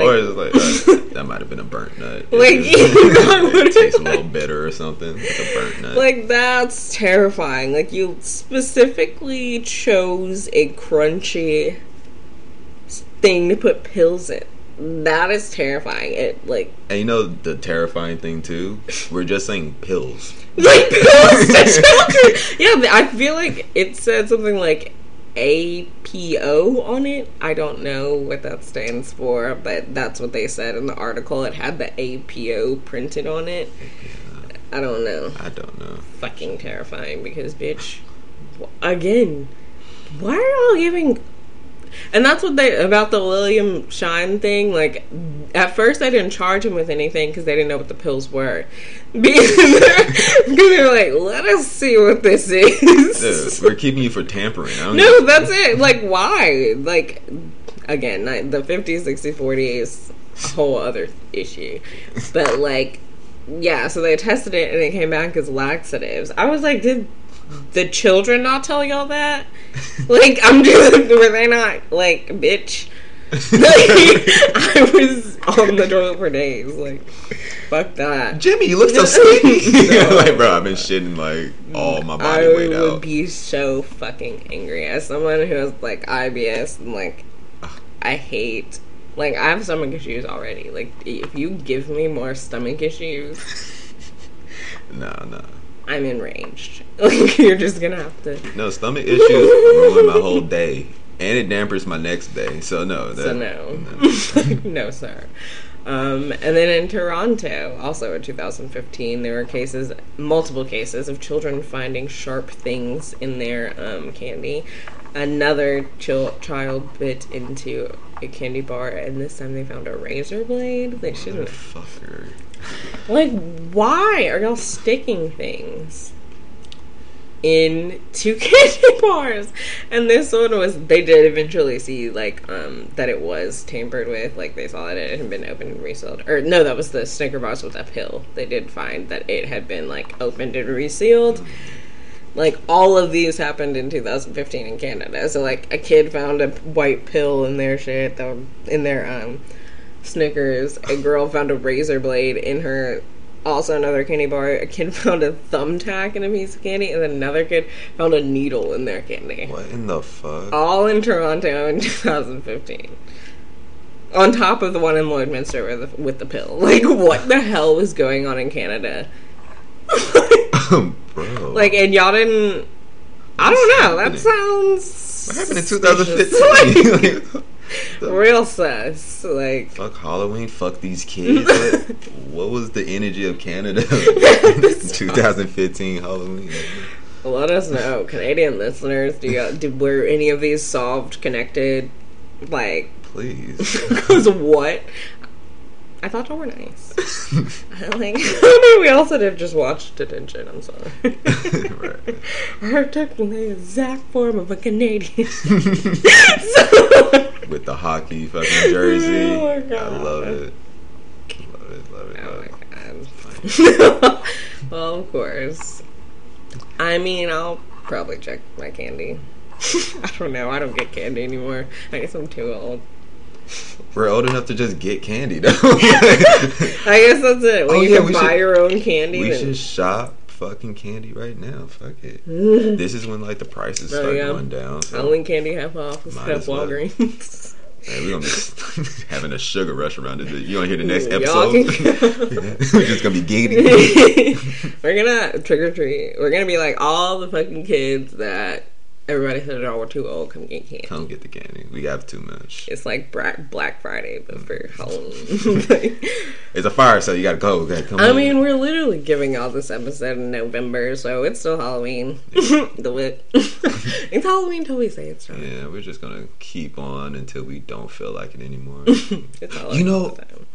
[SPEAKER 3] or it's like uh, [laughs] that might have been a burnt nut.
[SPEAKER 1] Like, you [laughs] know,
[SPEAKER 3] it tastes a little bitter or something. It's a burnt [laughs] nut.
[SPEAKER 1] like that's terrifying. Like, you specifically chose a crunchy thing to put pills in. That is terrifying. It like
[SPEAKER 3] and you know the terrifying thing too? We're just saying pills.
[SPEAKER 1] like pills to children. Yeah, I feel like it said something like APO on it. I don't know what that stands for, but that's what they said in the article. It had the APO printed on it. I don't know.
[SPEAKER 3] I don't know.
[SPEAKER 1] Fucking terrifying because, bitch, again, why are y'all giving and that's what they about the William Shyne thing. Like, at first, they didn't charge him with anything because they didn't know what the pills were. [laughs] Because they're like, let us see what this is.
[SPEAKER 3] Dude, we're keeping you for tampering. I don't
[SPEAKER 1] no,
[SPEAKER 3] give-
[SPEAKER 1] that's it. Like, why? Like, again, the 50, 60, 40 is a whole other issue. But, like, yeah, so they tested it and it came back as laxatives. I was like, did the children not tell y'all that? Like, I'm just, were they not, like, bitch? [laughs] Like, I was on the toilet for days. Like, fuck that.
[SPEAKER 3] Jimmy, you look so skinny. [laughs] [laughs] like, bro, I've been shitting like all my body
[SPEAKER 1] I
[SPEAKER 3] weight out.
[SPEAKER 1] I would be so fucking angry as someone who has like IBS and like I hate like I have stomach issues already. Like if you give me more stomach issues,
[SPEAKER 3] No, no,
[SPEAKER 1] I'm enraged. [laughs] Like you're just gonna have to.
[SPEAKER 3] no. Stomach issues ruin my whole day, and it dampers my next day. So no, that,
[SPEAKER 1] So no, [laughs] [laughs] no, sir. Um, and then in Toronto, also in 2015, there were cases, multiple cases of children finding sharp things in their um, candy. Another chil- child bit into a candy bar, and this time they found a razor blade. They shouldn't. Like, why are y'all sticking things in two [laughs] candy bars? And this one was, they did eventually see, like, um, that it was tampered with. Like, they saw that it had been opened and resealed. Or, no, that was the Snicker bars with a pill. They did find that it had been, like, opened and resealed. Like, all of these happened in 2015 in Canada. So, like, a kid found a white pill in their shit, that, in their, um, Snickers. A girl found a razor blade in her. Also, another candy bar. A kid [laughs] found a thumbtack in a piece of candy, and then another kid found a needle in their candy.
[SPEAKER 3] What in the fuck?
[SPEAKER 1] All in Toronto in [laughs] 2015. On top of the one in Lloydminster with the, with the pill. [laughs] Like, what the hell was going on in Canada?
[SPEAKER 3] Bro.
[SPEAKER 1] like, and y'all didn't. I don't know. That sounds.
[SPEAKER 3] what happened in 2015? [laughs]
[SPEAKER 1] Real sus. Like,
[SPEAKER 3] fuck Halloween, fuck these kids. What, [laughs] what was the energy of Canada [laughs] in 2015 Halloween?
[SPEAKER 1] Let us know, Canadian listeners. Do you did were any of these solved, connected? Like,
[SPEAKER 3] Please.
[SPEAKER 1] because what? I thought y'all were nice. [laughs] I like, [laughs] I mean, we also did just watched detention. I'm sorry. [laughs]
[SPEAKER 3] Right.
[SPEAKER 1] Her took the exact form of a Canadian.
[SPEAKER 3] With the hockey fucking jersey.
[SPEAKER 1] Oh my
[SPEAKER 3] I
[SPEAKER 1] God.
[SPEAKER 3] love it. Love it, love it,
[SPEAKER 1] Oh
[SPEAKER 3] love
[SPEAKER 1] my
[SPEAKER 3] it.
[SPEAKER 1] god. well, of course. I mean, I'll probably check my candy. I don't know. I don't get candy anymore. I guess I'm too old.
[SPEAKER 3] We're old enough to just get candy though. [laughs]
[SPEAKER 1] I guess that's it. When
[SPEAKER 3] Oh,
[SPEAKER 1] you
[SPEAKER 3] yeah,
[SPEAKER 1] can
[SPEAKER 3] we
[SPEAKER 1] buy
[SPEAKER 3] should-
[SPEAKER 1] your own candy,
[SPEAKER 3] we
[SPEAKER 1] then
[SPEAKER 3] should shop fucking candy right now. Fuck it. [laughs] this is when like the prices
[SPEAKER 1] Oh,
[SPEAKER 3] start
[SPEAKER 1] yeah.
[SPEAKER 3] going down. So
[SPEAKER 1] Halloween candy half off. Have
[SPEAKER 3] as.
[SPEAKER 1] Walgreens. [laughs]
[SPEAKER 3] man, we're gonna be having a sugar rush around it. You wanna hear the next episode? we're just gonna be giggity.
[SPEAKER 1] We're gonna trick or treat. We're gonna be like all the fucking kids that everybody said oh we're too old. Come get candy.
[SPEAKER 3] Come get the candy. We have too much.
[SPEAKER 1] It's like Black Friday, but for mm. Halloween. [laughs] [laughs]
[SPEAKER 3] It's a fire, so you gotta go. Okay, come
[SPEAKER 1] I
[SPEAKER 3] on.
[SPEAKER 1] mean, we're literally giving all this episode in November, so it's still Halloween. [laughs] the wit. it's Halloween till we say it's not.
[SPEAKER 3] Yeah, we're just gonna keep on until we don't feel like it anymore.
[SPEAKER 1] It's Halloween
[SPEAKER 3] You know-
[SPEAKER 1] all the time.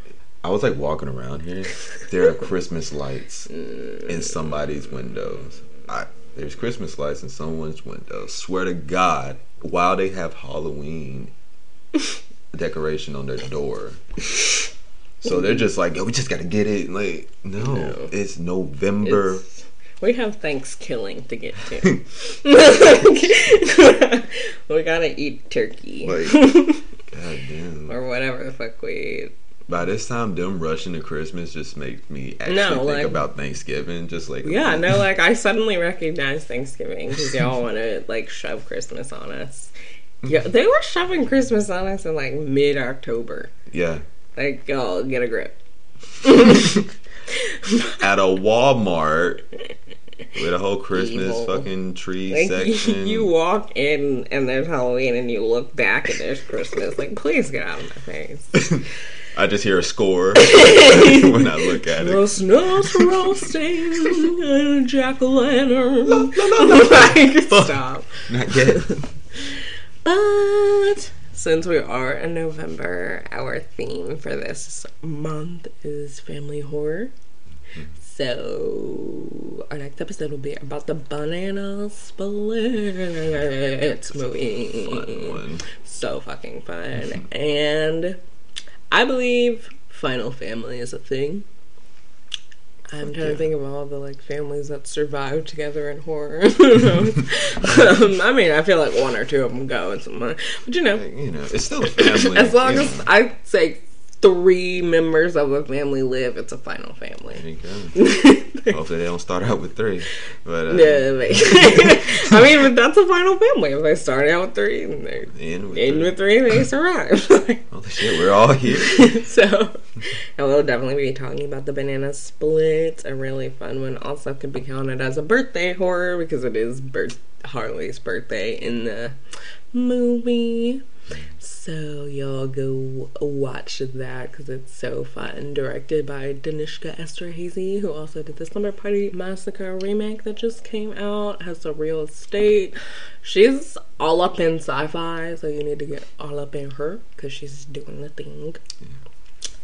[SPEAKER 3] I was like walking around here. There are Christmas lights mm. in somebody's windows. I, there's Christmas lights in someone's window. Swear to God, while they have Halloween [laughs] decoration on their door. So they're just like, yo, we just gotta get it. Like, no,
[SPEAKER 1] No.
[SPEAKER 3] it's November.
[SPEAKER 1] It's- we have Thanksgiving to get to. [laughs] [laughs] we gotta eat turkey.
[SPEAKER 3] Like, God damn.
[SPEAKER 1] or whatever the fuck we eat.
[SPEAKER 3] By this time, them rushing to Christmas just makes me actually
[SPEAKER 1] No,
[SPEAKER 3] think
[SPEAKER 1] like-
[SPEAKER 3] about Thanksgiving. Just like,
[SPEAKER 1] Yeah, no, like I suddenly recognize Thanksgiving because y'all want to like shove Christmas on us. Yeah, [laughs] they were shoving Christmas on us in like mid October.
[SPEAKER 3] yeah.
[SPEAKER 1] Like, y'all get a grip. [laughs]
[SPEAKER 3] At a Walmart with a whole Christmas
[SPEAKER 1] Evil.
[SPEAKER 3] fucking tree
[SPEAKER 1] Like [laughs]
[SPEAKER 3] section.
[SPEAKER 1] you walk in and there's Halloween and you look back and there's Christmas. Like, please get out of my face.
[SPEAKER 3] I just hear a score [laughs] when I look at it.
[SPEAKER 1] snow's roasting and a jack o' lantern. [laughs] like, stop.
[SPEAKER 3] Not yet. [laughs]
[SPEAKER 1] But since we are in November, our theme for this month is family horror. So our next episode will be about the banana split movie.
[SPEAKER 3] Fun one.
[SPEAKER 1] So fucking fun. and I believe Final Family is a thing. I'm trying to think of all the like families that survive together in horror. [laughs] um, I mean, I feel like one or two of them go and some, but you know,
[SPEAKER 3] you know, it's still a family. [laughs]
[SPEAKER 1] as long as
[SPEAKER 3] know.
[SPEAKER 1] I say three members of a family live, it's a final family. [laughs]
[SPEAKER 3] Hopefully they don't start out with three. But uh,
[SPEAKER 1] Yeah, but- [laughs] [laughs] I mean, but that's a final family. If they start out with three and they
[SPEAKER 3] in with
[SPEAKER 1] end
[SPEAKER 3] three.
[SPEAKER 1] with three, they survive.
[SPEAKER 3] Holy shit, we're all here.
[SPEAKER 1] so, and we'll definitely be talking about the banana split. A really fun one. Also, could be counted as a birthday horror because it is birth- Harley's birthday in the movie. So y'all go watch that because it's so fun. Directed by Danishka Esterhazy, who also did the Slumber Party Massacre remake that just came out. Has a real estate. She's all up in sci-fi, so you need to get all up in her because she's doing the thing.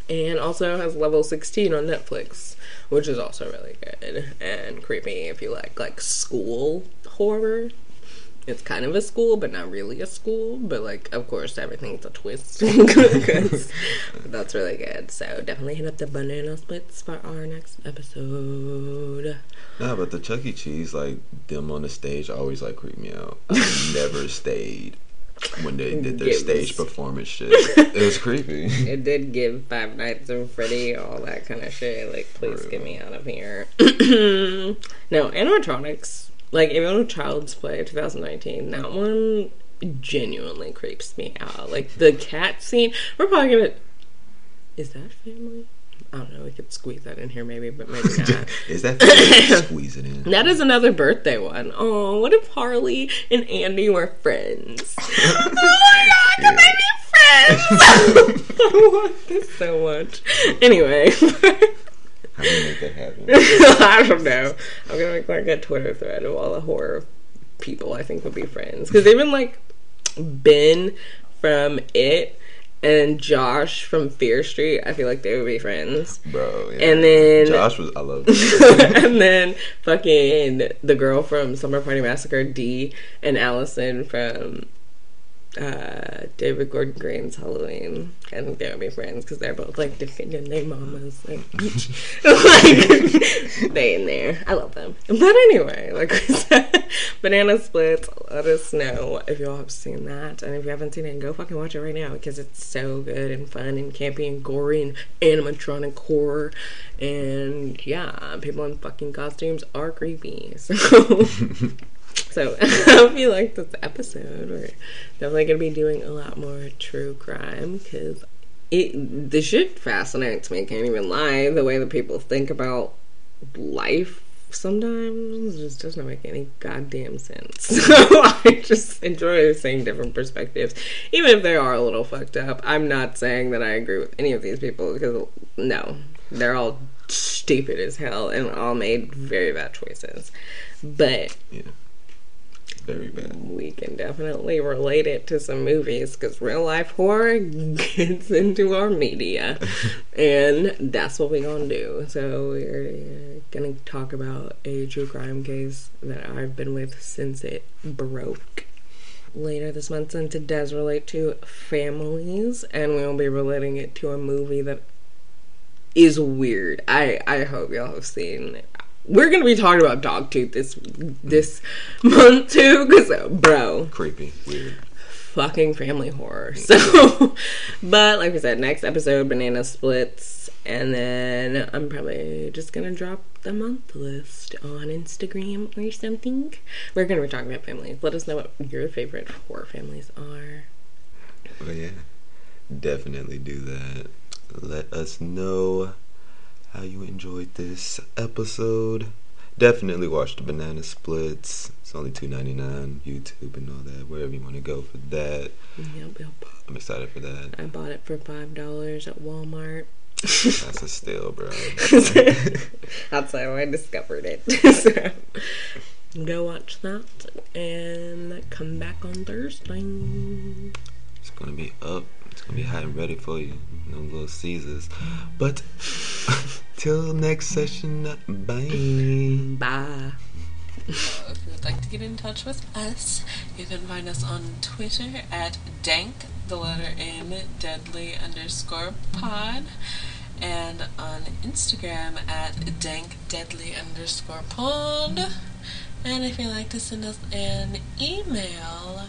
[SPEAKER 1] And also has level 16 on Netflix, which is also really good and creepy if you like like school horror it's kind of a school, but not really a school. But like, of course, everything's a twist. [laughs] [laughs] that's really good. So definitely hit up the banana splits for our next episode.
[SPEAKER 3] No, but the Chuck E. Cheese, like them on the stage, always like creep me out. I [laughs] never stayed when they did their
[SPEAKER 1] Gives.
[SPEAKER 3] stage performance shit. It was creepy.
[SPEAKER 1] It did give Five Nights at Freddy all that kind of shit. Like, please get me out of here. [clears throat] no, animatronics. Like, even with Child's Play 2019, that mm-hmm. one genuinely creeps me out. Like, the cat scene, we're probably gonna. Is that family? I don't know. We could squeeze that in here, maybe, but maybe [laughs] not.
[SPEAKER 3] Is that [coughs] squeeze it in?
[SPEAKER 1] That is another birthday one. Oh, what if Harley and Andy were friends? [laughs] [laughs] oh my god, can they be friends? I want this so much. Anyway,
[SPEAKER 3] How do you make that happen? [laughs]
[SPEAKER 1] I don't know. I'm gonna make like a Twitter thread of all the horror people I think would be friends. Because even like Ben from It and Josh from Fear Street. I feel like they would be friends.
[SPEAKER 3] Bro, yeah.
[SPEAKER 1] And then
[SPEAKER 3] Josh was I love [laughs]
[SPEAKER 1] and then fucking the girl from Slumber Party Massacre, D, and Allison from uh, David Gordon Green's Halloween. I think they would be friends because they're both like defending their mamas. Like, [laughs] like [laughs] they in there. I love them. But anyway, like we said, [laughs] Banana Splits. Let us know if y'all have seen that, and if you haven't seen it, go fucking watch it right now because it's so good and fun and campy and gory and animatronic horror. And yeah, people in fucking costumes are creepy. So. So [laughs] I hope you liked this episode. We're definitely gonna be doing a lot more true crime because it the shit fascinates me. I can't even lie. The way that people think about life sometimes just doesn't make any goddamn sense. [laughs] So I just enjoy seeing different perspectives, even if they are a little fucked up. I'm not saying that I agree with any of these people because no, they're all stupid as hell and all made very bad choices. But
[SPEAKER 3] Yeah. Very bad.
[SPEAKER 1] we can definitely relate it to some movies because real life horror [laughs] gets into our media [laughs] and that's what we're gonna do. So we're gonna talk about a true crime case that i've been with since it broke. Later this month since it does relate to families and we'll be relating it to a movie that is weird. I i hope y'all have seen we're gonna be talking about Dogtooth this this month too, because bro,
[SPEAKER 3] Creepy. Weird.
[SPEAKER 1] fucking family horror. Mm-hmm. So, but like I said, next episode, banana splits, and then I'm probably just gonna drop the month list on Instagram or something. We're gonna be talking about families. Let us know what your favorite horror families are.
[SPEAKER 3] Oh yeah. Definitely do that. Let us know how you enjoyed this episode. Definitely watch the banana splits. It's only two ninety nine. YouTube and all that. Wherever you want to go for that.
[SPEAKER 1] Yep, yep.
[SPEAKER 3] I'm excited for that.
[SPEAKER 1] I bought it for five dollars at Walmart.
[SPEAKER 3] That's a steal, bro. [laughs]
[SPEAKER 1] That's how I discovered it. [laughs] so, go watch that and come back on Thursday.
[SPEAKER 3] It's gonna be up. It's gonna be hot and ready for you. No little Caesars. But [laughs] till next session, bye.
[SPEAKER 1] Bye.
[SPEAKER 4] Uh, if you would like to get in touch with us, you can find us on Twitter at dank, the letter N, deadly underscore pod, and on Instagram at dank deadly underscore pod. And if you'd like to send us an email,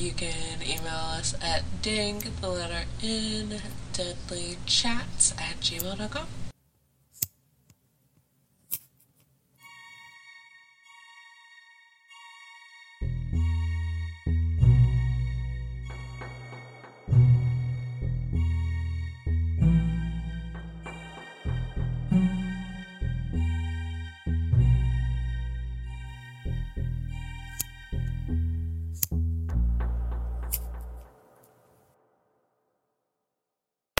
[SPEAKER 4] you can email us at dank, the letter N, deadly chats at gmail.com.